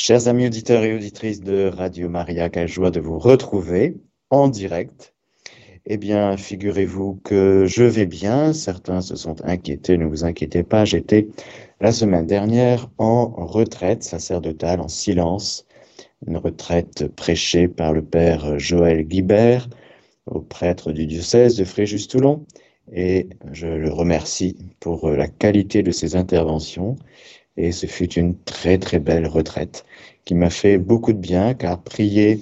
Chers amis auditeurs et auditrices de Radio Maria, quelle joie de vous retrouver en direct. Eh bien, figurez-vous que je vais bien. Certains se sont inquiétés, ne vous inquiétez pas. J'étais la semaine dernière en retraite sacerdotale, en silence. Une retraite prêchée par le père Joël Guibert, au prêtre du diocèse de Fréjus-Toulon. Et je le remercie pour la qualité de ses interventions et ce fut une très très belle retraite qui m'a fait beaucoup de bien, car prier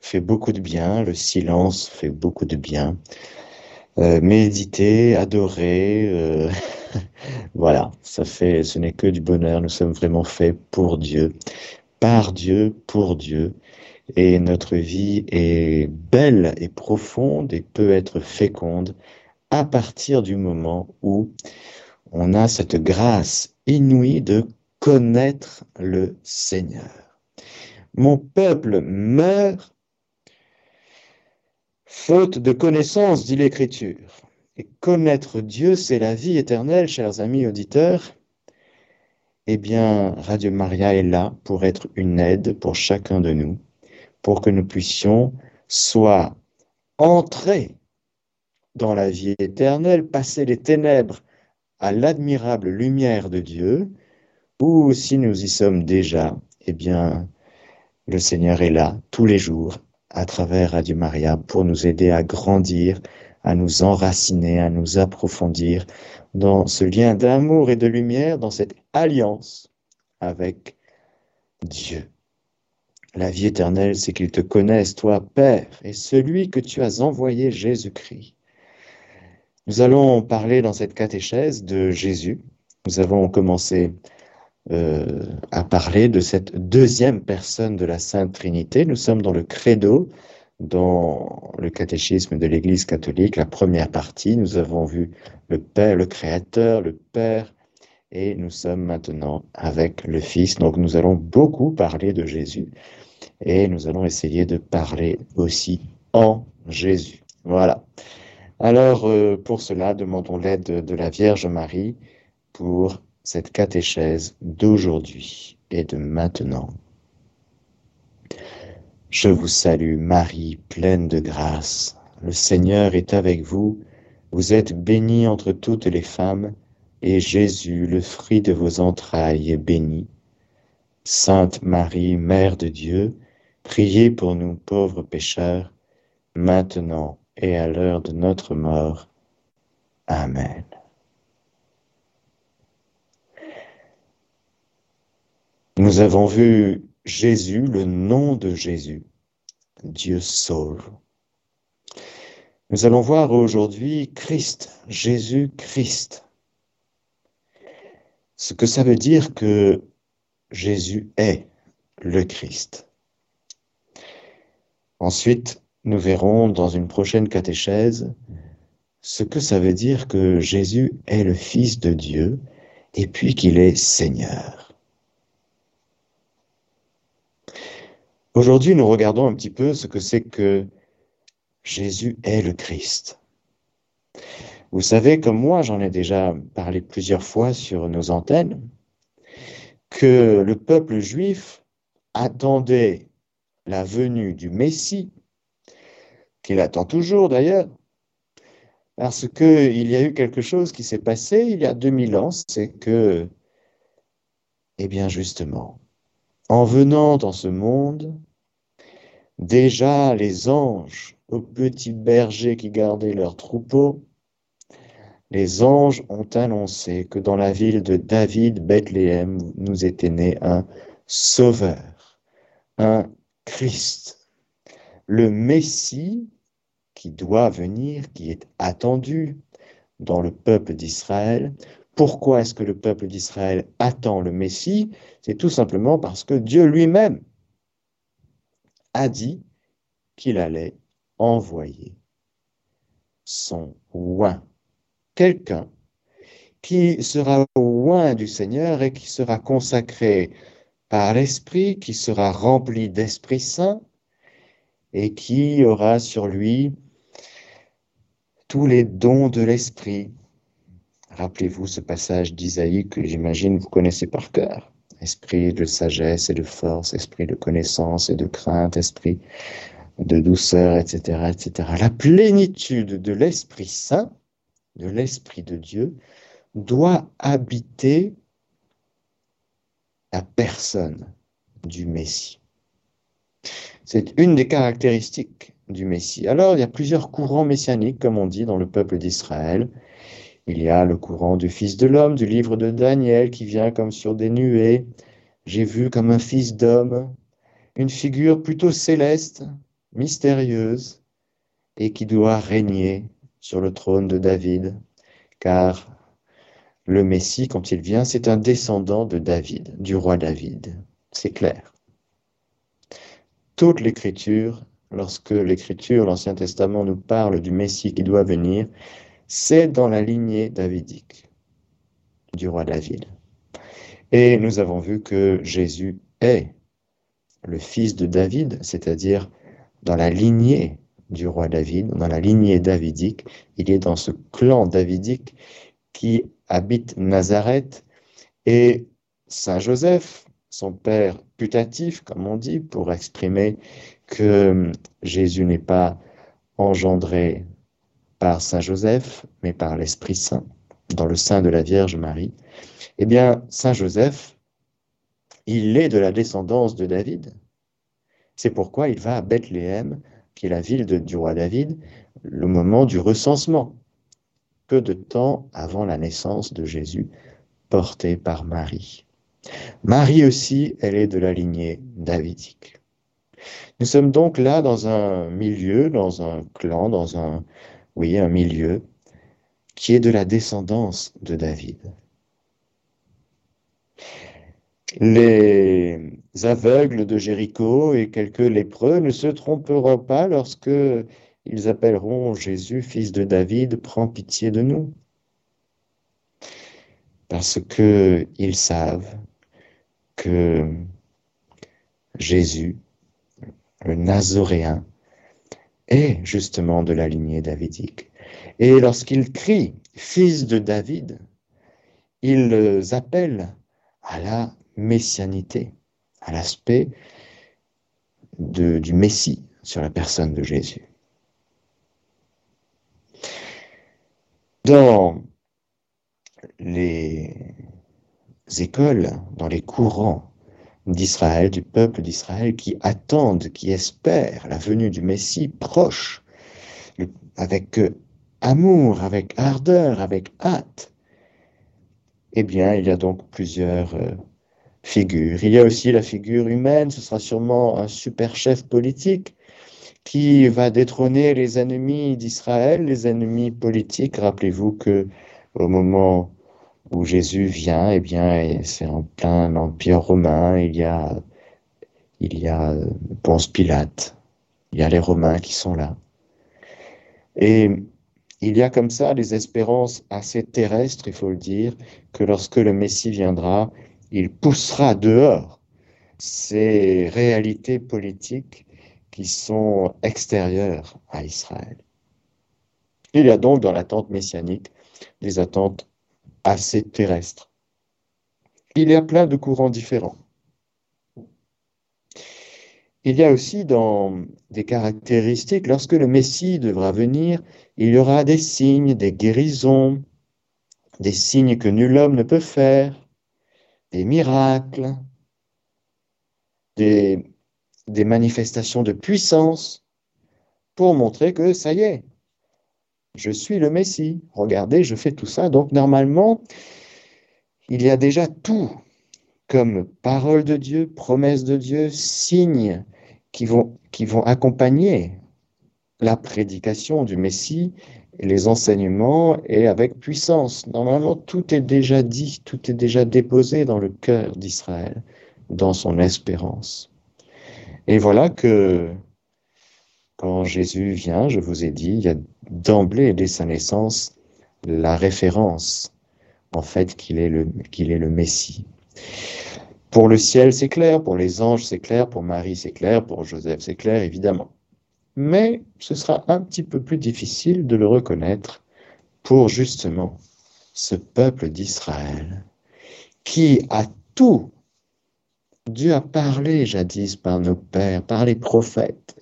fait beaucoup de bien, le silence fait beaucoup de bien. Euh, méditer, adorer, euh, voilà, ça fait, ce n'est que du bonheur. Nous sommes vraiment faits pour Dieu, par Dieu, pour Dieu. Et notre vie est belle et profonde et peut être féconde à partir du moment où on a cette grâce inouïe de connaître le Seigneur. Mon peuple meurt faute de connaissance, dit l'Écriture. Et connaître Dieu, c'est la vie éternelle, chers amis auditeurs. Eh bien, Radio Maria est là pour être une aide pour chacun de nous, pour que nous puissions soit entrer dans la vie éternelle, passer les ténèbres à l'admirable lumière de Dieu, ou si nous y sommes déjà, eh bien, le Seigneur est là tous les jours à travers Radio Maria pour nous aider à grandir, à nous enraciner, à nous approfondir dans ce lien d'amour et de lumière, dans cette alliance avec Dieu. La vie éternelle, c'est qu'il te connaisse, toi, Père, et celui que tu as envoyé, Jésus-Christ. Nous allons parler dans cette catéchèse de Jésus. Nous avons commencé euh, à parler de cette deuxième personne de la Sainte Trinité. Nous sommes dans le credo, dans le catéchisme de l'Église catholique, la première partie. Nous avons vu le Père, le Créateur, le Père, et nous sommes maintenant avec le Fils. Donc nous allons beaucoup parler de Jésus et nous allons essayer de parler aussi en Jésus. Voilà. Alors, euh, pour cela, demandons l'aide de, la Vierge Marie pour cette catéchèse d'aujourd'hui et de maintenant. Je vous salue Marie, pleine de grâce. Le Seigneur est avec vous. Vous êtes bénie entre toutes les femmes, et Jésus, le fruit de vos entrailles, est béni. Sainte Marie, Mère de Dieu, priez pour nous pauvres pécheurs, maintenant et à l'heure de notre mort. Amen. Nous avons vu Jésus, le nom de Jésus. Dieu sauve. Nous allons voir aujourd'hui Christ, Jésus-Christ. Ce que ça veut dire que Jésus est le Christ. Ensuite, nous verrons dans une prochaine catéchèse ce que ça veut dire que Jésus est le Fils de Dieu et puis qu'il est Seigneur. Aujourd'hui, nous regardons un petit peu ce que c'est que Jésus est le Christ. Vous savez, comme moi, j'en ai déjà parlé plusieurs fois sur nos antennes, que le peuple juif attendait la venue du Messie qu'il attend toujours d'ailleurs, parce qu'il y a eu quelque chose qui s'est passé il y a 2000 ans, c'est que, eh bien justement, en venant dans ce monde, déjà les anges aux petits bergers qui gardaient leurs troupeaux, les anges ont annoncé que dans la ville de David, Bethléem, nous était né un sauveur, un Christ, le Messie qui doit venir, qui est attendu dans le peuple d'Israël. Pourquoi est-ce que le peuple d'Israël attend le Messie? C'est tout simplement parce que Dieu lui-même a dit qu'il allait envoyer son oin, quelqu'un qui sera oin du Seigneur et qui sera consacré par l'Esprit, qui sera rempli d'Esprit Saint et qui aura sur lui tous les dons de l'esprit. Rappelez-vous ce passage d'Isaïe que j'imagine vous connaissez par cœur. esprit de sagesse et de force, esprit de connaissance et de crainte, esprit de douceur, etc., etc. La plénitude de l'Esprit Saint, de l'Esprit de Dieu, doit habiter la personne du Messie. C'est une des caractéristiques du Messie. Alors, il y a plusieurs courants messianiques, comme on dit, dans le peuple d'Israël. Il y a le courant du Fils de l'homme, du livre de Daniel, qui vient comme sur des nuées. J'ai vu comme un fils d'homme, une figure plutôt céleste, mystérieuse, et qui doit régner sur le trône de David, car le Messie, quand il vient, c'est un descendant de David, du roi David. C'est clair. Toute l'écriture, lorsque l'écriture, l'Ancien Testament nous parle du Messie qui doit venir, c'est dans la lignée davidique du roi David. Et nous avons vu que Jésus est le fils de David, c'est-à-dire dans la lignée du roi David, dans la lignée davidique, il est dans ce clan davidique qui habite Nazareth et Saint Joseph, son père putatif, comme on dit, pour exprimer que Jésus n'est pas engendré par Saint Joseph, mais par l'Esprit Saint, dans le sein de la Vierge Marie, eh bien, Saint Joseph, il est de la descendance de David. C'est pourquoi il va à Bethléem, qui est la ville du roi David, le moment du recensement, peu de temps avant la naissance de Jésus, porté par Marie. Marie aussi, elle est de la lignée davidique. Nous sommes donc là dans un milieu, dans un clan, dans un, oui, un milieu qui est de la descendance de David. Les aveugles de Jéricho et quelques lépreux ne se tromperont pas lorsque ils appelleront Jésus, fils de David, prends pitié de nous. Parce qu'ils savent que Jésus, le Nazoréen, est justement de la lignée davidique. Et lorsqu'ils crient Fils de David, ils appellent à la messianité, à l'aspect du Messie sur la personne de Jésus. Dans les écoles, dans les courants d'Israël, du peuple d'Israël, qui attendent, qui espèrent la venue du Messie proche, avec euh, amour, avec ardeur, avec hâte. Eh bien, il y a donc plusieurs euh, figures. Il y a aussi la figure humaine, ce sera sûrement un super chef politique qui va détrôner les ennemis d'Israël, les ennemis politiques. Rappelez-vous que au moment où Jésus vient, eh bien, c'est en plein empire romain, il y a, il y a Ponce Pilate, il y a les Romains qui sont là. Et il y a comme ça des espérances assez terrestres, il faut le dire, que lorsque le Messie viendra, il poussera dehors ces réalités politiques qui sont extérieures à Israël. Il y a donc dans l'attente messianique des attentes assez terrestre. Il y a plein de courants différents. Il y a aussi dans des caractéristiques, lorsque le Messie devra venir, il y aura des signes, des guérisons, des signes que nul homme ne peut faire, des miracles, des, des manifestations de puissance pour montrer que ça y est, je suis le Messie. Regardez, je fais tout ça. Donc normalement, il y a déjà tout comme parole de Dieu, promesse de Dieu, signes qui vont, qui vont accompagner la prédication du Messie, les enseignements et avec puissance. Normalement, tout est déjà dit, tout est déjà déposé dans le cœur d'Israël, dans son espérance. Et voilà que quand Jésus vient, je vous ai dit, il y a d'emblée, dès sa naissance, la référence, en fait, qu'il est, le, est le Messie. Pour le ciel, c'est clair, pour les anges, c'est clair, pour Marie, c'est clair, pour Joseph, c'est clair, évidemment. Mais ce sera un petit peu plus difficile de le reconnaître pour justement ce peuple d'Israël qui a tout Dieu a parlé jadis par nos pères, par les prophètes.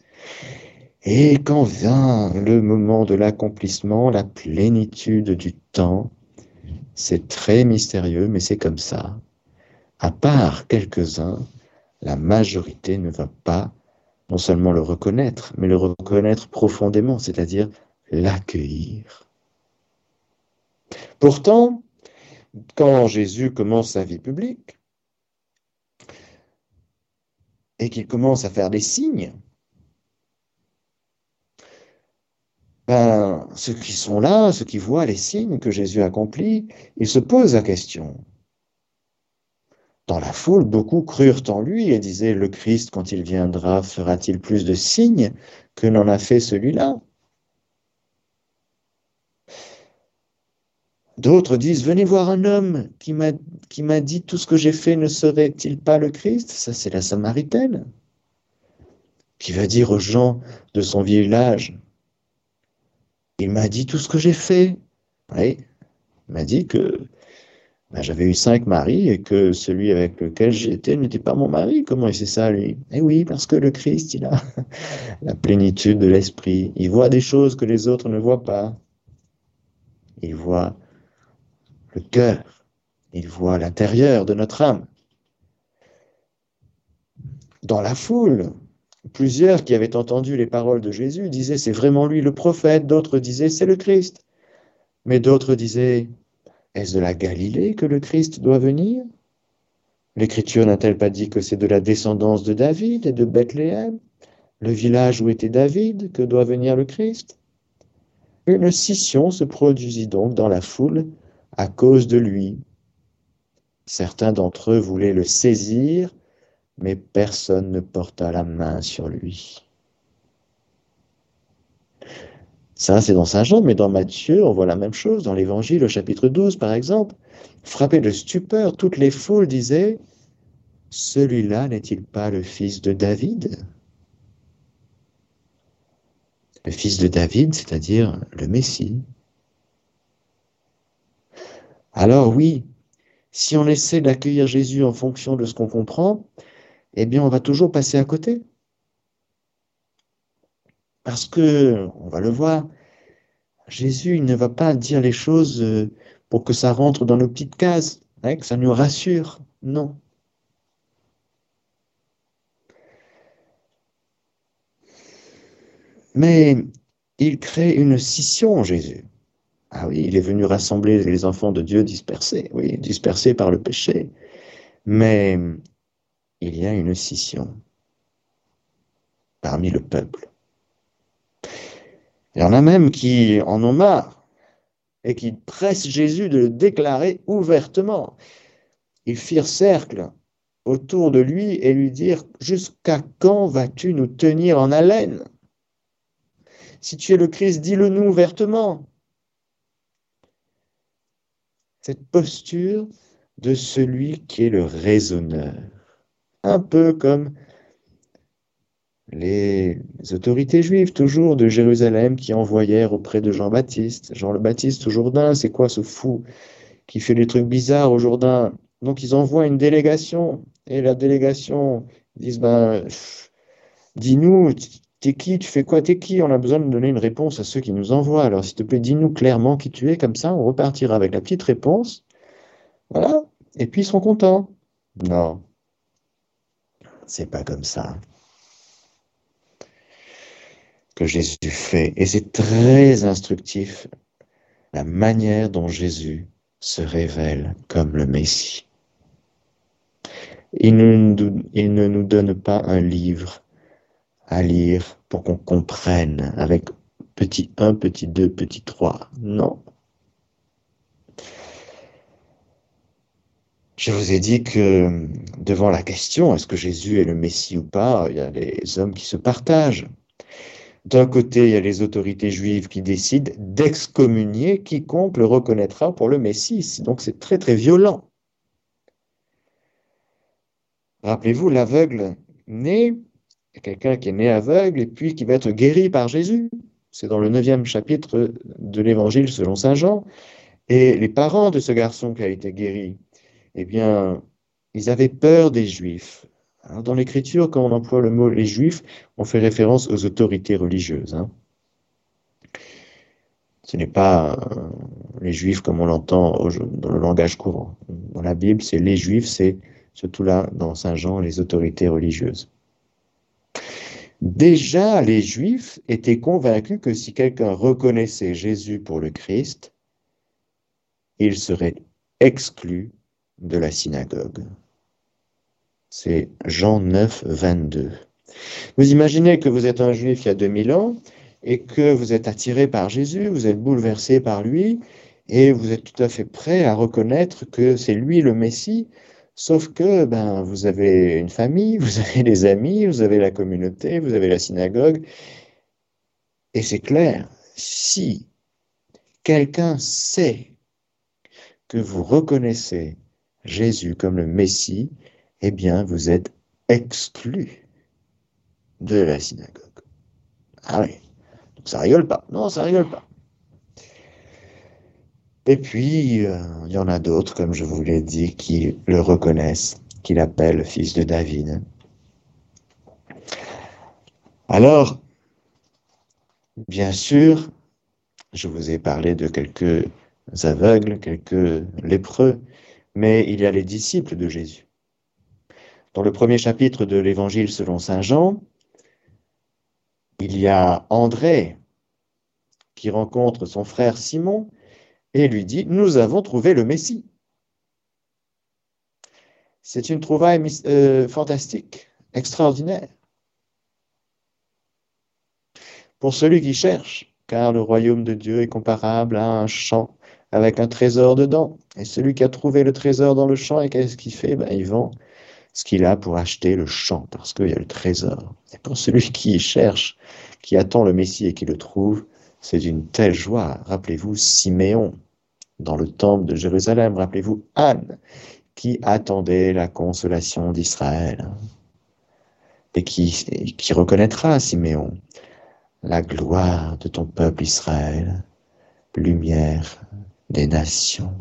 Et quand vient le moment de l'accomplissement, la plénitude du temps, c'est très mystérieux, mais c'est comme ça. À part quelques-uns, la majorité ne va pas non seulement le reconnaître, mais le reconnaître profondément, c'est-à-dire l'accueillir. Pourtant, quand Jésus commence sa vie publique et qu'il commence à faire des signes, ben, ceux qui sont là, ceux qui voient les signes que Jésus accomplit, ils se posent la question. Dans la foule, beaucoup crurent en lui et disaient, le Christ, quand il viendra, fera-t-il plus de signes que n'en a fait celui-là? D'autres disent, venez voir un homme qui m'a dit tout ce que j'ai fait, ne serait-il pas le Christ? Ça, c'est la Samaritaine, qui va dire aux gens de son village, il m'a dit tout ce que j'ai fait. Oui, il m'a dit que ben, j'avais eu cinq maris et que celui avec lequel j'étais n'était pas mon mari. Comment il sait ça, lui? Eh oui, parce que le Christ, il a la plénitude de l'esprit. Il voit des choses que les autres ne voient pas. Il voit le cœur. Il voit l'intérieur de notre âme. Dans la foule, plusieurs qui avaient entendu les paroles de Jésus disaient c'est vraiment lui le prophète, d'autres disaient c'est le Christ, mais d'autres disaient est-ce de la Galilée que le Christ doit venir? L'Écriture n'a-t-elle pas dit que c'est de la descendance de David et de Bethléem, le village où était David, que doit venir le Christ? Une scission se produisit donc dans la foule à cause de lui. Certains d'entre eux voulaient le saisir, mais personne ne porta la main sur lui. Ça, c'est dans Saint Jean, mais dans Matthieu, on voit la même chose. Dans l'Évangile, au chapitre 12, par exemple, frappé de stupeur, toutes les foules disaient Celui-là n'est-il pas le fils de David? Le fils de David, c'est-à-dire le Messie. Alors oui, si on essaie d'accueillir Jésus en fonction de ce qu'on comprend, eh bien, on va toujours passer à côté. Parce que, on va le voir, Jésus, il ne va pas dire les choses euh, pour que ça rentre dans nos petites cases, hein, que ça nous rassure. Non. Mais il crée une scission, Jésus. Ah oui, il est venu rassembler les enfants de Dieu dispersés, oui, dispersés par le péché. Mais il y a une scission parmi le peuple. Il y en a même qui en ont marre et qui pressent Jésus de le déclarer ouvertement. Ils firent cercle autour de lui et lui dirent Jusqu'à quand vas-tu nous tenir en haleine? Si tu es le Christ, dis-le nous ouvertement. Cette posture de celui qui est le raisonneur, un peu comme les autorités juives, toujours de Jérusalem, qui envoyèrent auprès de Jean-Baptiste. Jean le Baptiste au Jourdain, c'est quoi ce fou qui fait des trucs bizarres au Jourdain? Donc ils envoient une délégation, et la délégation disent, ben, dis-nous, t'es qui, tu fais quoi, t'es qui? On a besoin de donner une réponse à ceux qui nous envoient. Alors s'il te plaît, dis-nous clairement qui tu es, comme ça on repartira avec la petite réponse. Voilà, et puis ils seront contents. Non, c'est pas comme ça que Jésus fait. Et c'est très instructif la manière dont Jésus se révèle comme le Messie. Il ne, nous donne pas un livre à lire pour qu'on comprenne avec petit 1, petit 2, petit 3. Non. Je vous ai dit que devant la question, est-ce que Jésus est le Messie ou pas, il y a les hommes qui se partagent. D'un côté, il y a les autorités juives qui décident d'excommunier quiconque le reconnaîtra pour le Messie. Donc c'est très très violent. Rappelez-vous, l'aveugle né, quelqu'un qui est né aveugle et puis qui va être guéri par Jésus. C'est dans le neuvième chapitre de l'Évangile selon Saint Jean. Et les parents de ce garçon qui a été guéri, eh bien, ils avaient peur des Juifs. Alors, dans l'écriture, quand on emploie le mot les juifs, on fait référence aux autorités religieuses. Hein. Ce n'est pas euh, les juifs comme on l'entend dans le langage courant. Dans la Bible, c'est les juifs, c'est surtout là, dans Saint Jean, les autorités religieuses. Déjà, les juifs étaient convaincus que si quelqu'un reconnaissait Jésus pour le Christ, il serait exclu de la synagogue. C'est Jean 9, 22. Vous imaginez que vous êtes un juif il y a 2000 ans et que vous êtes attiré par Jésus, vous êtes bouleversé par lui et vous êtes tout à fait prêt à reconnaître que c'est lui le Messie, sauf que ben, vous avez une famille, vous avez des amis, vous avez la communauté, vous avez la synagogue. Et c'est clair, si quelqu'un sait que vous reconnaissez Jésus comme le Messie, eh bien, vous êtes exclu de la synagogue. Ah oui, donc ça rigole pas. Non, ça rigole pas. Et puis, euh, il y en a d'autres, comme je vous l'ai dit, qui le reconnaissent, qui l'appellent fils de David. Alors, bien sûr, je vous ai parlé de quelques aveugles, quelques lépreux, mais il y a les disciples de Jésus. Dans le premier chapitre de l'Évangile selon Saint Jean, il y a André qui rencontre son frère Simon et lui dit, nous avons trouvé le Messie. C'est une trouvaille euh, fantastique, extraordinaire. Pour celui qui cherche, car le royaume de Dieu est comparable à un champ avec un trésor dedans. Et celui qui a trouvé le trésor dans le champ, et qu'est-ce qu'il fait? Ben, Il vend ce qu'il a pour acheter le champ, parce qu'il y a le trésor. Et pour celui qui cherche, qui attend le Messie et qui le trouve, c'est une telle joie. Rappelez-vous Siméon dans le temple de Jérusalem. Rappelez-vous Anne qui attendait la consolation d'Israël et qui, qui reconnaîtra, Siméon, la gloire de ton peuple Israël, lumière des nations.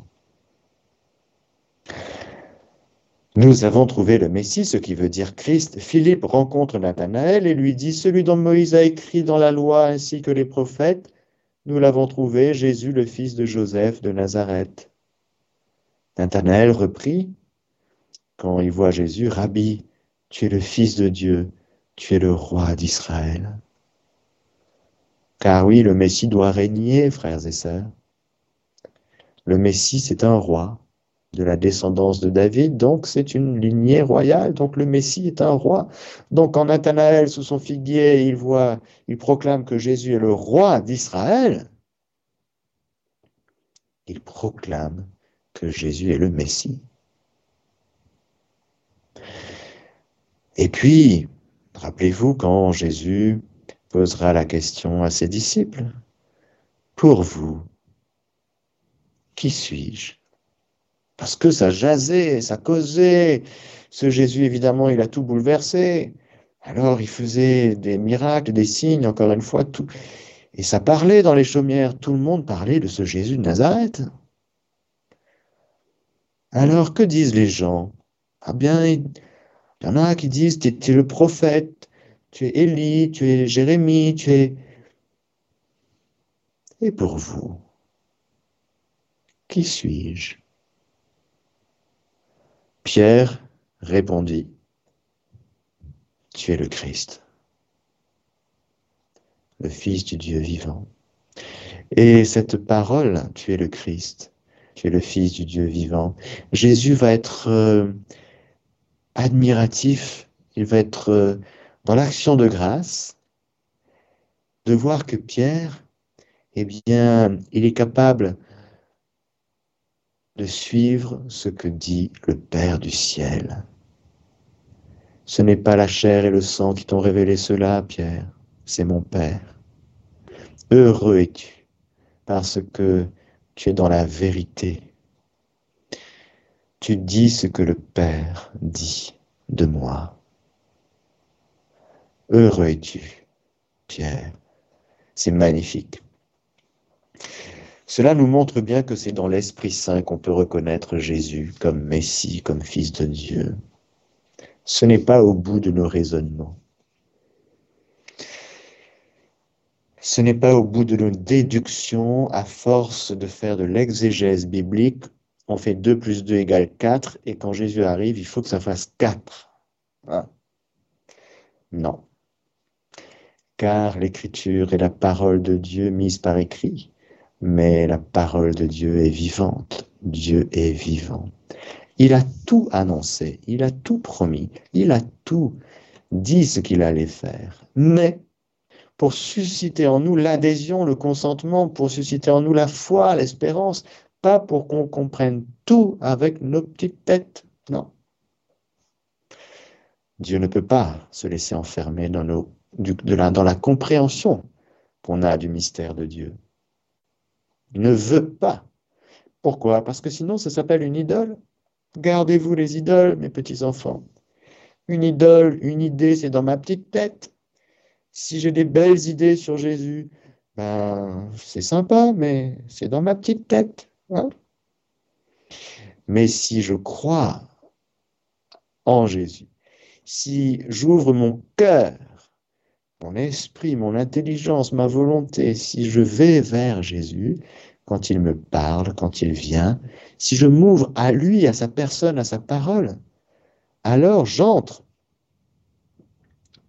Nous avons trouvé le Messie, ce qui veut dire Christ. Philippe rencontre Nathanaël et lui dit, celui dont Moïse a écrit dans la loi ainsi que les prophètes, nous l'avons trouvé, Jésus, le fils de Joseph de Nazareth. Nathanaël reprit, quand il voit Jésus, Rabbi, tu es le Fils de Dieu, tu es le roi d'Israël. Car oui, le Messie doit régner, frères et sœurs. Le Messie, c'est un roi de la descendance de David, donc c'est une lignée royale, donc le Messie est un roi. Donc quand Nathanaël, sous son figuier, il voit, il proclame que Jésus est le roi d'Israël, il proclame que Jésus est le Messie. Et puis, rappelez-vous quand Jésus posera la question à ses disciples, pour vous, qui suis-je? Parce que ça jasait, ça causait. Ce Jésus, évidemment, il a tout bouleversé. Alors, il faisait des miracles, des signes, encore une fois, tout. Et ça parlait dans les chaumières. Tout le monde parlait de ce Jésus de Nazareth. Alors, que disent les gens? Ah bien, il y en a qui disent Tu es le prophète, tu es Élie, tu es Jérémie, tu es. Et pour vous? Qui suis-je? Pierre répondit, Tu es le Christ, le Fils du Dieu vivant. Et cette parole, tu es le Christ, tu es le Fils du Dieu vivant, Jésus va être euh, admiratif, il va être euh, dans l'action de grâce, de voir que Pierre, eh bien, il est capable de suivre ce que dit le Père du ciel. Ce n'est pas la chair et le sang qui t'ont révélé cela, Pierre, c'est mon Père. Heureux es-tu, parce que tu es dans la vérité. Tu dis ce que le Père dit de moi. Heureux es-tu, Pierre. C'est magnifique. Cela nous montre bien que c'est dans l'Esprit Saint qu'on peut reconnaître Jésus comme Messie, comme Fils de Dieu. Ce n'est pas au bout de nos raisonnements. Ce n'est pas au bout de nos déductions, à force de faire de l'exégèse biblique, on fait 2 plus 2 égale 4, et quand Jésus arrive, il faut que ça fasse 4. Hein? Non. Car l'écriture est la parole de Dieu mise par écrit, mais la parole de Dieu est vivante. Dieu est vivant. Il a tout annoncé, il a tout promis, il a tout dit ce qu'il allait faire. Mais pour susciter en nous l'adhésion, le consentement, pour susciter en nous la foi, l'espérance, pas pour qu'on comprenne tout avec nos petites têtes, non. Dieu ne peut pas se laisser enfermer dans, la compréhension qu'on a du mystère de Dieu. Ne veut pas. Pourquoi? Parce que sinon, ça s'appelle une idole. Gardez-vous les idoles, mes petits-enfants. Une idole, une idée, c'est dans ma petite tête. Si j'ai des belles idées sur Jésus, ben, c'est sympa, mais c'est dans ma petite tête. Hein. mais si je crois en Jésus, si j'ouvre mon cœur, mon esprit, mon intelligence, ma volonté, si je vais vers Jésus, quand il me parle, quand il vient, si je m'ouvre à lui, à sa personne, à sa parole, alors j'entre.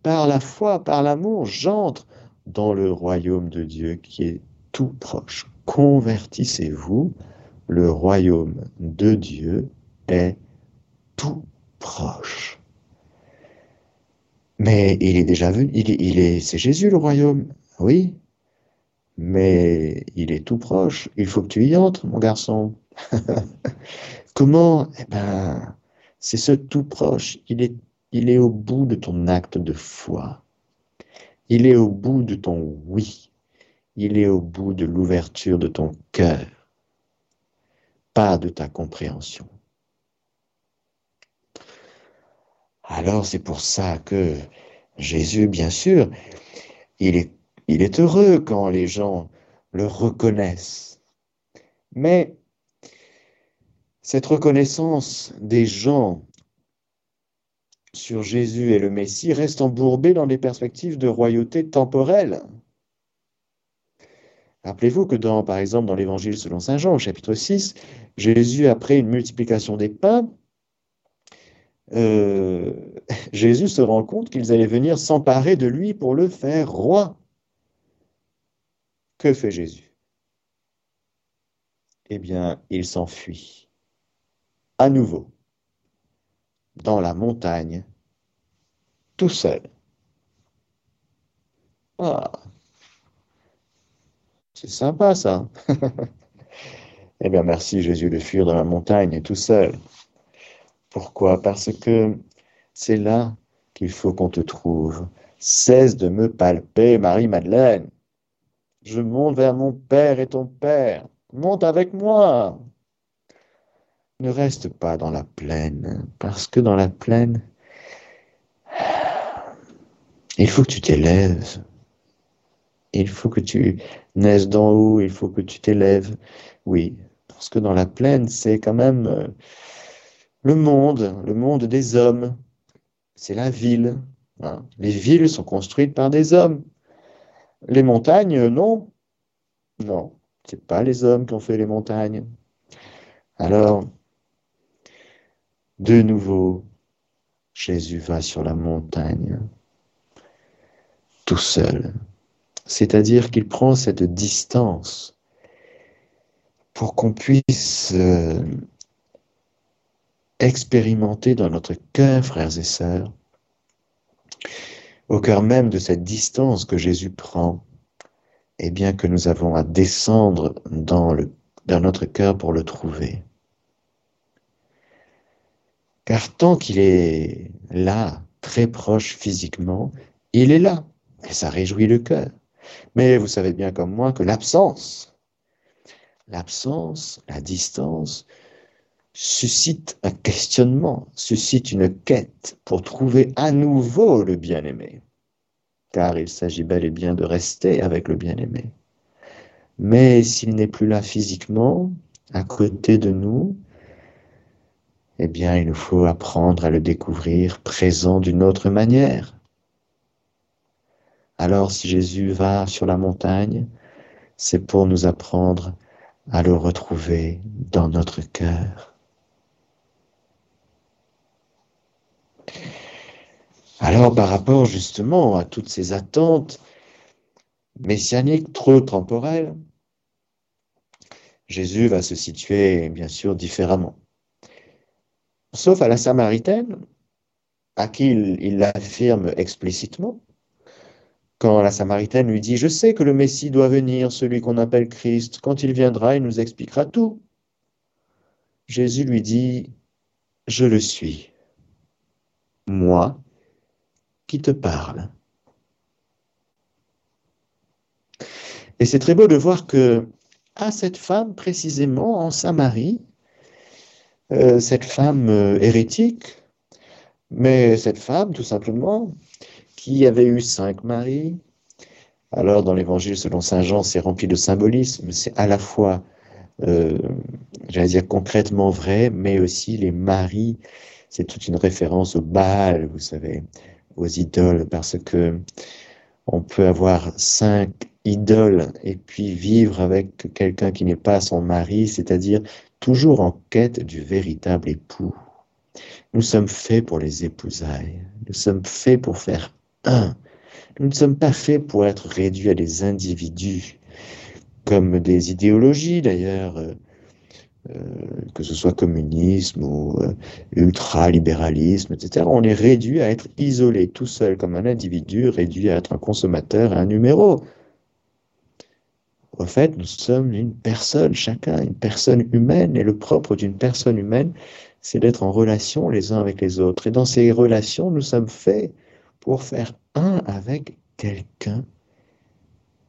Par la foi, par l'amour, j'entre dans le royaume de Dieu qui est tout proche. Convertissez-vous, le royaume de Dieu est tout proche. Mais il est déjà venu, il est, c'est Jésus le royaume, oui, mais il est tout proche. Il faut que tu y entres, mon garçon. Comment? Eh ben, c'est ce tout proche. Il est, il est au bout de ton acte de foi. Il est au bout de ton oui. Il est au bout de l'ouverture de ton cœur, pas de ta compréhension. Alors c'est pour ça que Jésus, bien sûr, il est heureux quand les gens le reconnaissent. Mais cette reconnaissance des gens sur Jésus et le Messie reste embourbée dans des perspectives de royauté temporelle. Rappelez-vous que dans, par exemple, dans l'Évangile selon Saint Jean, au chapitre 6, Jésus, après une multiplication des pains, euh, Jésus se rend compte qu'ils allaient venir s'emparer de lui pour le faire roi. Que fait Jésus? Eh bien, il s'enfuit à nouveau dans la montagne, tout seul. Ah, c'est sympa ça. eh bien, merci Jésus de fuir dans la montagne tout seul. Pourquoi? Parce que c'est là qu'il faut qu'on te trouve. Cesse de me palper, Marie-Madeleine. Je monte vers mon Père et ton Père. Monte avec moi. Ne reste pas dans la plaine, parce que dans la plaine, il faut que tu t'élèves. Il faut que tu naisses d'en haut, il faut que tu t'élèves. Oui, parce que dans la plaine, c'est quand même euh, le monde, le monde des hommes. C'est la ville. Hein. Les villes sont construites par des hommes. Les montagnes, non. Non, c'est pas les hommes qui ont fait les montagnes. Alors, de nouveau, Jésus va sur la montagne, tout seul. C'est-à-dire qu'il prend cette distance pour qu'on puisse euh, expérimenter dans notre cœur, frères et sœurs, au cœur même de cette distance que Jésus prend, et bien que nous avons à descendre dans, le, dans notre cœur pour le trouver. Car tant qu'il est là, très proche physiquement, il est là, et ça réjouit le cœur. Mais vous savez bien comme moi que l'absence, l'absence, la distance, suscite un questionnement, suscite une quête pour trouver à nouveau le bien-aimé. Car il s'agit bel et bien de rester avec le bien-aimé. Mais s'il n'est plus là physiquement, à côté de nous, eh bien, il nous faut apprendre à le découvrir présent d'une autre manière. Alors, si Jésus va sur la montagne, c'est pour nous apprendre à le retrouver dans notre cœur. Alors, par rapport justement à toutes ces attentes messianiques trop temporelles, Jésus va se situer bien sûr différemment. Sauf à la Samaritaine, à qui il l'affirme explicitement, quand la Samaritaine lui dit, je sais que le Messie doit venir, celui qu'on appelle Christ, quand il viendra, il nous expliquera tout. Jésus lui dit, je le suis, moi qui te parle. Et c'est très beau de voir que à cette femme, précisément en Samarie, euh, cette femme euh, hérétique, mais cette femme, tout simplement, qui avait eu cinq maris. Alors, dans l'évangile selon Saint Jean, c'est rempli de symbolisme. C'est à la fois, euh, j'allais dire concrètement vrai, mais aussi les maris. C'est toute une référence au Baal, vous savez, aux idoles, parce que on peut avoir cinq idoles et puis vivre avec quelqu'un qui n'est pas son mari, c'est-à-dire toujours en quête du véritable époux. Nous sommes faits pour les épousailles. Nous sommes faits pour faire un. Nous ne sommes pas faits pour être réduits à des individus, comme des idéologies d'ailleurs, euh, que ce soit communisme ou euh, ultralibéralisme, etc. On est réduit à être isolé tout seul comme un individu, réduit à être un consommateur, un numéro. En fait, nous sommes une personne, chacun, une personne humaine, et le propre d'une personne humaine, c'est d'être en relation les uns avec les autres. Et dans ces relations, nous sommes faits pour faire un avec quelqu'un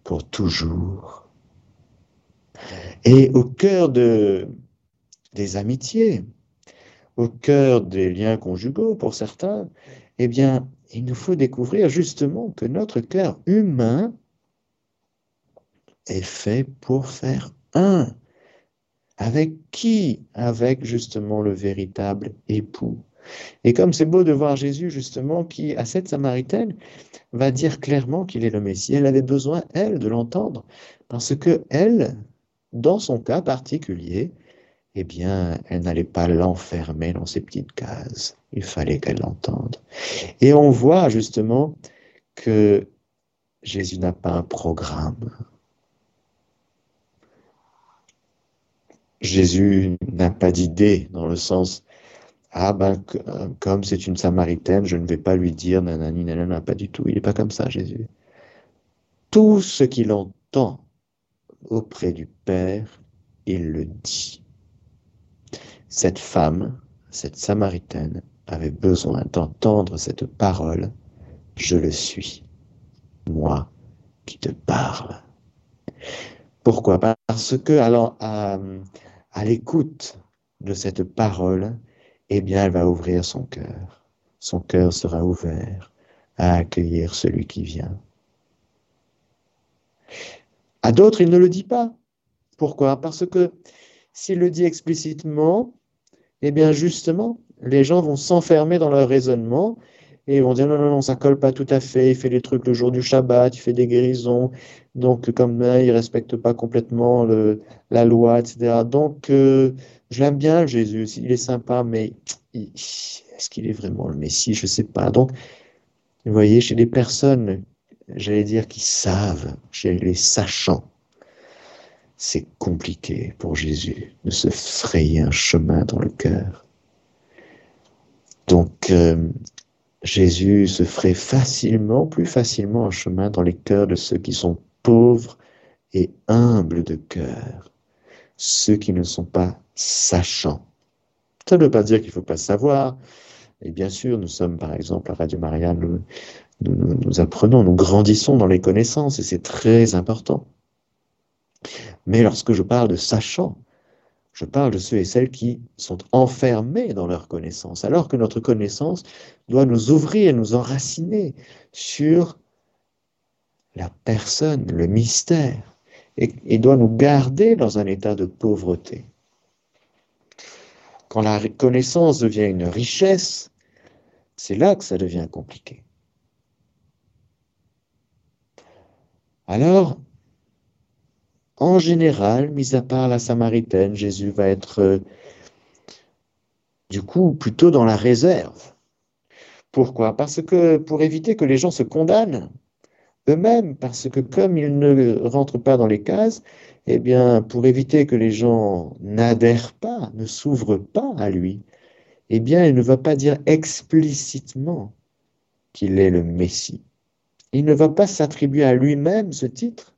pour toujours. Et au cœur de, des amitiés, au cœur des liens conjugaux pour certains, eh bien, il nous faut découvrir justement que notre cœur humain est fait pour faire un. Avec qui Avec justement le véritable époux. Et comme c'est beau de voir Jésus justement qui, à cette Samaritaine, va dire clairement qu'il est le Messie. Elle avait besoin, elle, de l'entendre, parce que elle, dans son cas particulier, eh bien, elle n'allait pas l'enfermer dans ses petites cases. Il fallait qu'elle l'entende. Et on voit justement que Jésus n'a pas un programme. Jésus n'a pas d'idée dans le sens ah ben comme c'est une samaritaine, je ne vais pas lui dire nanani nanana, pas du tout. Il n'est pas comme ça, Jésus. Tout ce qu'il entend auprès du Père, il le dit. Cette femme, cette samaritaine, avait besoin d'entendre cette parole. Je le suis, moi qui te parle. Pourquoi? Parce que, à, à l'écoute de cette parole, eh bien, elle va ouvrir son cœur. Son cœur sera ouvert à accueillir celui qui vient. À d'autres, il ne le dit pas. Pourquoi? Parce que s'il le dit explicitement, eh bien, justement, les gens vont s'enfermer dans leur raisonnement et vont dire non, non, non, ça colle pas tout à fait, il fait des trucs le jour du Shabbat, il fait des guérisons, donc, comme là, il ne respecte pas complètement la loi, etc. Donc, euh, je l'aime bien, Jésus. Il est sympa, mais est-ce qu'il est vraiment le Messie? Je sais pas. Donc, vous voyez, chez les personnes, j'allais dire, qui savent, chez les sachants, c'est compliqué pour Jésus de se frayer un chemin dans le cœur. Donc, euh, Jésus se ferait facilement, plus facilement un chemin dans les cœurs de ceux qui sont pauvres et humbles de cœur, ceux qui ne sont pas sachants. Ça ne veut pas dire qu'il ne faut pas savoir. Et bien sûr, nous sommes, par exemple, à Radio Maria, nous, nous, apprenons, nous grandissons dans les connaissances, et c'est très important. Mais lorsque je parle de sachants, je parle de ceux et celles qui sont enfermés dans leur connaissance, alors que notre connaissance doit nous ouvrir, nous enraciner sur la personne, le mystère, et, doit nous garder dans un état de pauvreté. quand la connaissance devient une richesse, c'est là que ça devient compliqué. Alors, en général, mis à part la Samaritaine, Jésus va être euh, du coup plutôt dans la réserve. Pourquoi? Parce que pour éviter que les gens se condamnent eux-mêmes, parce que comme ils ne rentrent pas dans les cases, eh bien, pour éviter que les gens n'adhèrent pas, ne s'ouvrent pas à lui, eh bien, il ne va pas dire explicitement qu'il est le Messie. Il ne va pas s'attribuer à lui-même ce titre.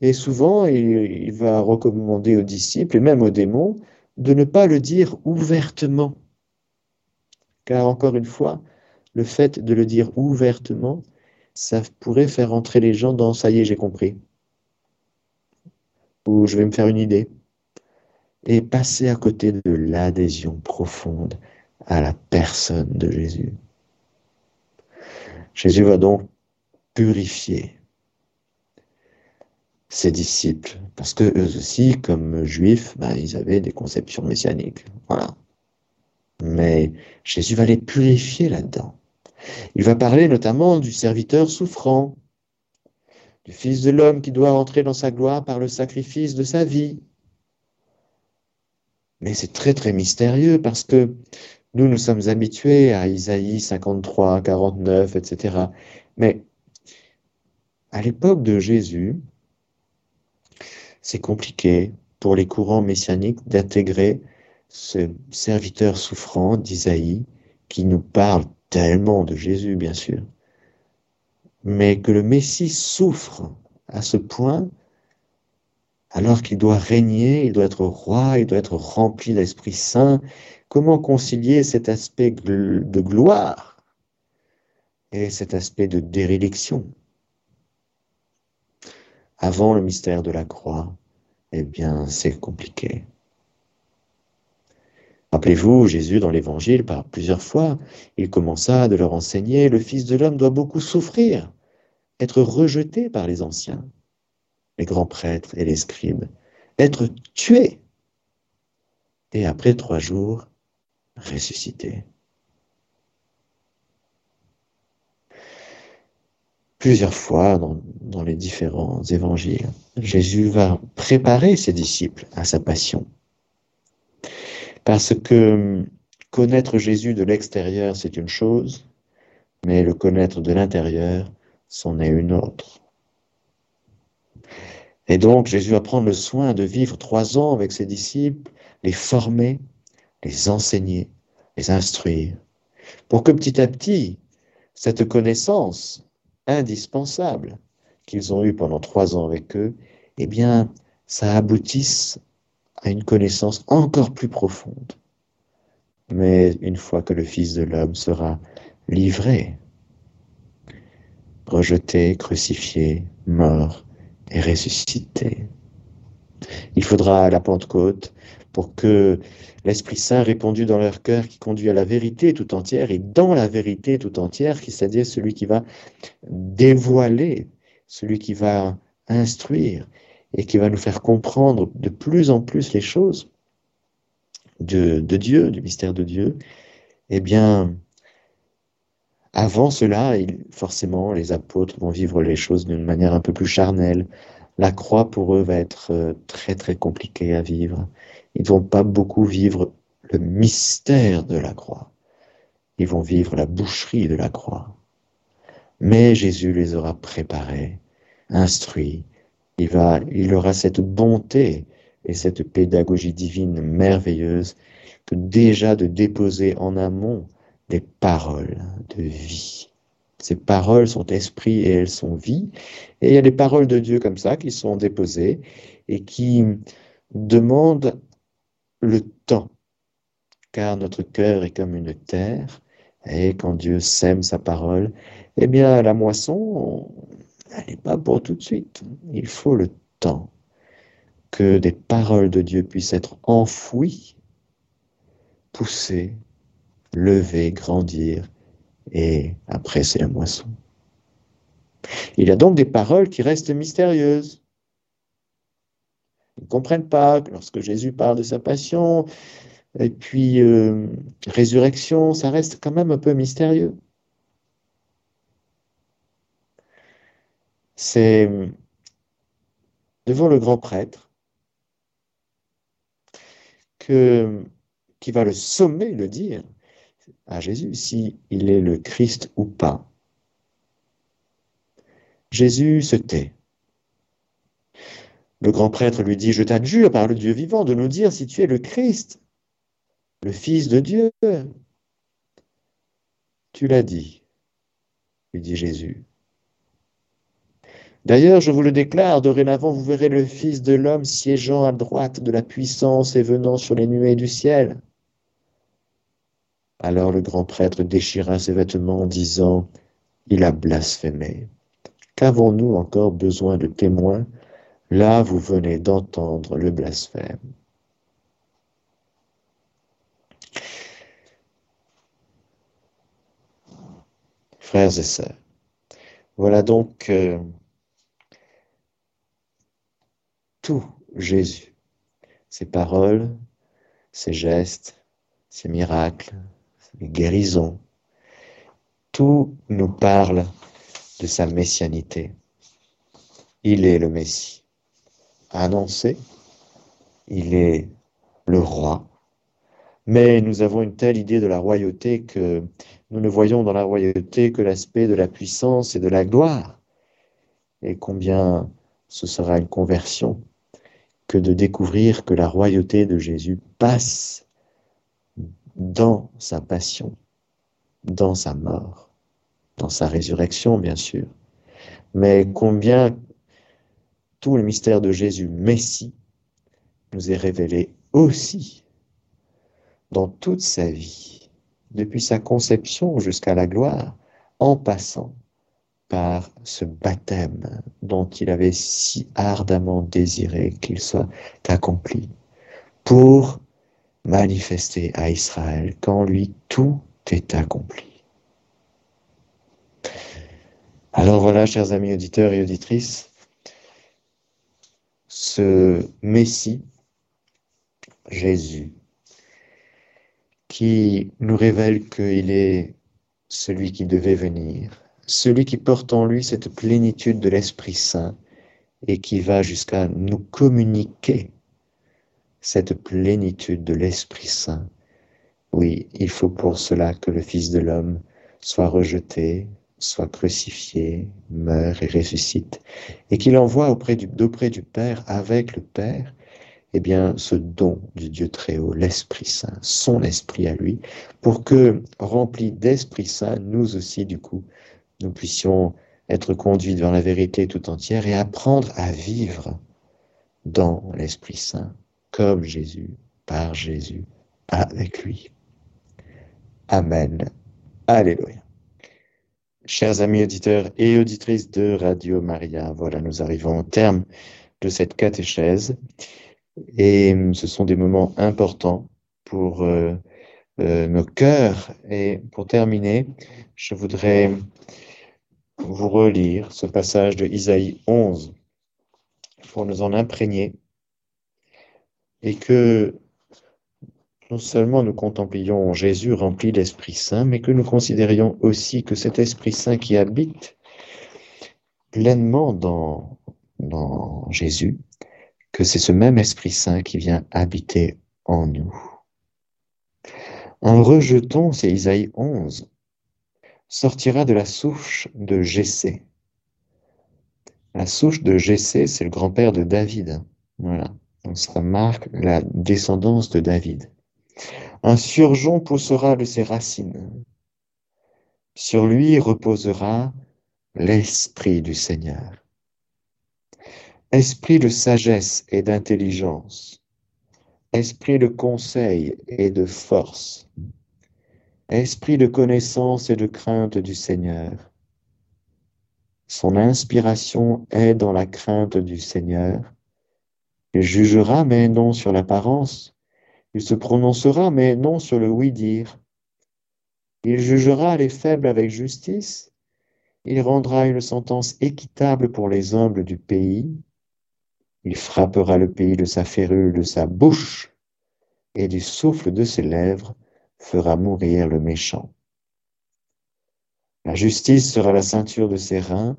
Et souvent, il, va recommander aux disciples et même aux démons de ne pas le dire ouvertement. Car encore une fois, le fait de le dire ouvertement, ça pourrait faire entrer les gens dans ça y est, j'ai compris. Ou je vais me faire une idée. Et passer à côté de l'adhésion profonde à la personne de Jésus. Jésus va donc purifier ses disciples, parce que eux aussi, comme juifs, ben, ils avaient des conceptions messianiques. Voilà. Mais Jésus va les purifier là-dedans. Il va parler notamment du serviteur souffrant, du Fils de l'homme qui doit entrer dans sa gloire par le sacrifice de sa vie. Mais c'est très très mystérieux parce que nous, nous sommes habitués à Isaïe 53, 49, etc. Mais à l'époque de Jésus, c'est compliqué pour les courants messianiques d'intégrer ce serviteur souffrant d'Isaïe qui nous parle tellement de Jésus, bien sûr, mais que le Messie souffre à ce point alors qu'il doit régner, il doit être roi, il doit être rempli d'Esprit Saint. Comment concilier cet aspect de gloire et cet aspect de déréliction? Avant le mystère de la croix, eh bien, c'est compliqué. Rappelez-vous, Jésus, dans l'Évangile, par plusieurs fois, il commença de leur enseigner, le Fils de l'homme doit beaucoup souffrir, être rejeté par les anciens, les grands prêtres et les scribes, être tué, et après trois jours, ressuscité. Plusieurs fois dans, dans les différents évangiles, Jésus va préparer ses disciples à sa passion. Parce que connaître Jésus de l'extérieur, c'est une chose, mais le connaître de l'intérieur, c'en est une autre. Et donc Jésus va prendre le soin de vivre trois ans avec ses disciples, les former, les enseigner, les instruire, pour que petit à petit, cette connaissance indispensable qu'ils ont eue pendant trois ans avec eux, eh bien, ça aboutisse à une connaissance encore plus profonde. Mais une fois que le Fils de l'homme sera livré, rejeté, crucifié, mort et ressuscité, il faudra la Pentecôte pour que l'Esprit Saint répandu dans leur cœur qui conduit à la vérité tout entière et dans la vérité tout entière, c'est-à-dire celui qui va dévoiler, celui qui va instruire, et qui va nous faire comprendre de plus en plus les choses de, Dieu, du mystère de Dieu, eh bien, avant cela, forcément, les apôtres vont vivre les choses d'une manière un peu plus charnelle. La croix, pour eux, va être euh, très, très compliquée à vivre. Ils vont pas beaucoup vivre le mystère de la croix. Ils vont vivre la boucherie de la croix. Mais Jésus les aura préparés, instruits, il, va, il aura cette bonté et cette pédagogie divine merveilleuse que déjà de déposer en amont des paroles de vie. Ces paroles sont esprit et elles sont vie. Et il y a des paroles de Dieu comme ça qui sont déposées et qui demandent le temps. Car notre cœur est comme une terre et quand Dieu sème sa parole, eh bien la moisson, elle n'est pas pour tout de suite. Il faut le temps que des paroles de Dieu puissent être enfouies, poussées, levées, grandir, et après c'est la moisson. Il y a donc des paroles qui restent mystérieuses. Ils ne comprennent pas que lorsque Jésus parle de sa passion, Et puis, euh, résurrection, ça reste quand même un peu mystérieux. C'est devant le grand prêtre que, qui va le sommer, le dire à Jésus, si il est le Christ ou pas. Jésus se tait. Le grand prêtre lui dit, je t'adjure par le Dieu vivant de nous dire si tu es le Christ, le Fils de Dieu. Tu l'as dit, lui dit Jésus. D'ailleurs, je vous le déclare, dorénavant, vous verrez le Fils de l'homme siégeant à droite de la puissance et venant sur les nuées du ciel. Alors le grand prêtre déchira ses vêtements en disant, Il a blasphémé. Qu'avons-nous encore besoin de témoins? Là, vous venez d'entendre le blasphème. Frères et sœurs, voilà donc euh, tout Jésus, ses paroles, ses gestes, ses miracles, ses guérisons, tout nous parle de sa messianité. Il est le Messie annoncé, il est le roi, mais nous avons une telle idée de la royauté que nous ne voyons dans la royauté que l'aspect de la puissance et de la gloire. Et combien ce sera une conversion que de découvrir que la royauté de Jésus passe dans sa passion, dans sa mort, dans sa résurrection, bien sûr. Mais combien tout le mystère de Jésus Messie nous est révélé aussi dans toute sa vie, depuis sa conception jusqu'à la gloire, en passant par ce baptême dont il avait si ardemment désiré qu'il soit accompli, pour manifester à Israël qu'en lui tout est accompli. Alors voilà, chers amis auditeurs et auditrices, ce Messie, Jésus, qui nous révèle qu'il est celui qui devait venir, celui qui porte en lui cette plénitude de l'Esprit Saint et qui va jusqu'à nous communiquer cette plénitude de l'Esprit Saint. Oui, il faut pour cela que le Fils de l'homme soit rejeté, soit crucifié, meurt et ressuscite, et qu'il envoie auprès du, d'auprès du Père, avec le Père, eh bien, ce don du Dieu très haut, l'Esprit Saint, son Esprit à lui, pour que, remplis d'Esprit Saint, nous aussi, du coup, nous puissions être conduits vers la vérité tout entière et apprendre à vivre dans l'Esprit Saint, comme Jésus, par Jésus, avec lui. Amen. Alléluia. Chers amis auditeurs et auditrices de Radio Maria, voilà, nous arrivons au terme de cette catéchèse et ce sont des moments importants pour euh, euh, nos cœurs. Et pour terminer, je voudrais vous relire ce passage de Isaïe 11 pour nous en imprégner et que non seulement nous contemplions Jésus rempli d'Esprit Saint, mais que nous considérions aussi que cet Esprit Saint qui habite pleinement dans, Jésus, que c'est ce même Esprit Saint qui vient habiter en nous. En rejeton, c'est Isaïe 11, sortira de la souche de Jessé. La souche de Jessé, c'est le grand-père de David. Voilà. Ça marque la descendance de David. Un surgeon poussera de ses racines. Sur lui reposera l'esprit du Seigneur. Esprit de sagesse et d'intelligence, esprit de conseil et de force, esprit de connaissance et de crainte du Seigneur. Son inspiration est dans la crainte du Seigneur. Il jugera, mais non sur l'apparence. Il se prononcera, mais non sur le oui-dire. Il jugera les faibles avec justice. Il rendra une sentence équitable pour les humbles du pays. Il frappera le pays de sa férule, de sa bouche. et du souffle de ses lèvres fera mourir le méchant. La justice sera la ceinture de ses reins,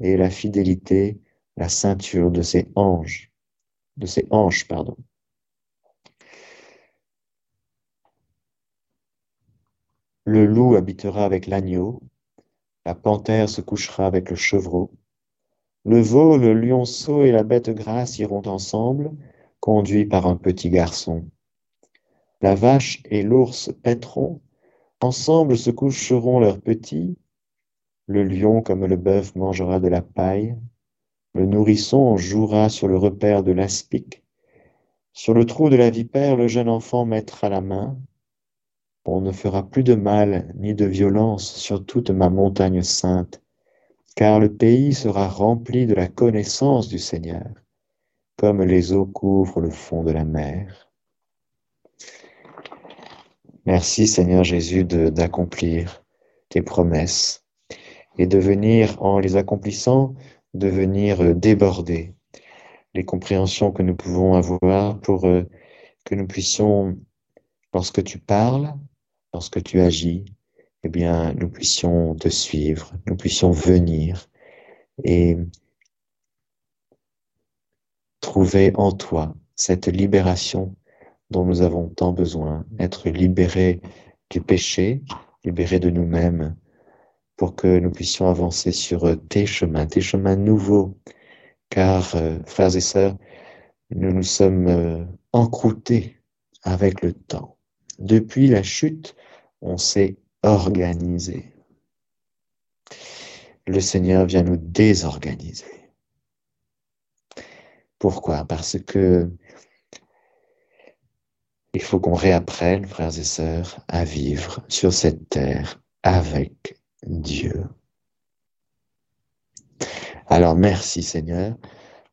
et la fidélité la ceinture de ses anges, de ses hanches, pardon. Le loup habitera avec l'agneau, la panthère se couchera avec le chevreau, le veau, le lionceau et la bête grasse iront ensemble, conduits par un petit garçon. La vache et l'ours paîtront, ensemble se coucheront leurs petits, le lion comme le bœuf mangera de la paille, le nourrisson jouera sur le repère de l'aspic, sur le trou de la vipère le jeune enfant mettra la main, on ne fera plus de mal ni de violence sur toute ma montagne sainte, car le pays sera rempli de la connaissance du Seigneur, comme les eaux couvrent le fond de la mer. Merci Seigneur Jésus d'accomplir tes promesses et de venir, en les accomplissant, de venir déborder les compréhensions que nous pouvons avoir pour euh, que nous puissions, lorsque tu parles, lorsque tu agis, eh bien, nous puissions te suivre, nous puissions venir et trouver en toi cette libération dont nous avons tant besoin, être libérés du péché, libérés de nous-mêmes, pour que nous puissions avancer sur tes chemins, tes chemins nouveaux, car, euh, frères et sœurs, nous nous sommes euh, encroutés avec le temps. Depuis la chute, on s'est organisé. Le Seigneur vient nous désorganiser. Pourquoi? Parce que il faut qu'on réapprenne, frères et sœurs, à vivre sur cette terre avec Dieu. Alors merci Seigneur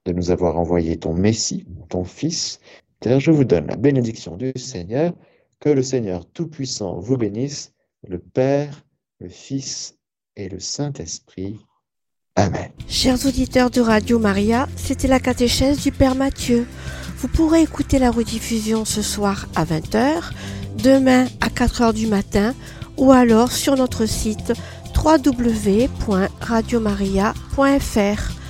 de nous avoir envoyé ton Messie, ton Fils. je vous donne la bénédiction du Seigneur. Que le Seigneur Tout-Puissant vous bénisse, le Père, le Fils et le Saint-Esprit. Amen. Chers auditeurs de Radio Maria, c'était la catéchèse du Père Mathieu. Vous pourrez écouter la rediffusion ce soir à 20h, demain à 4h du matin ou alors sur notre site www.radiomaria.fr.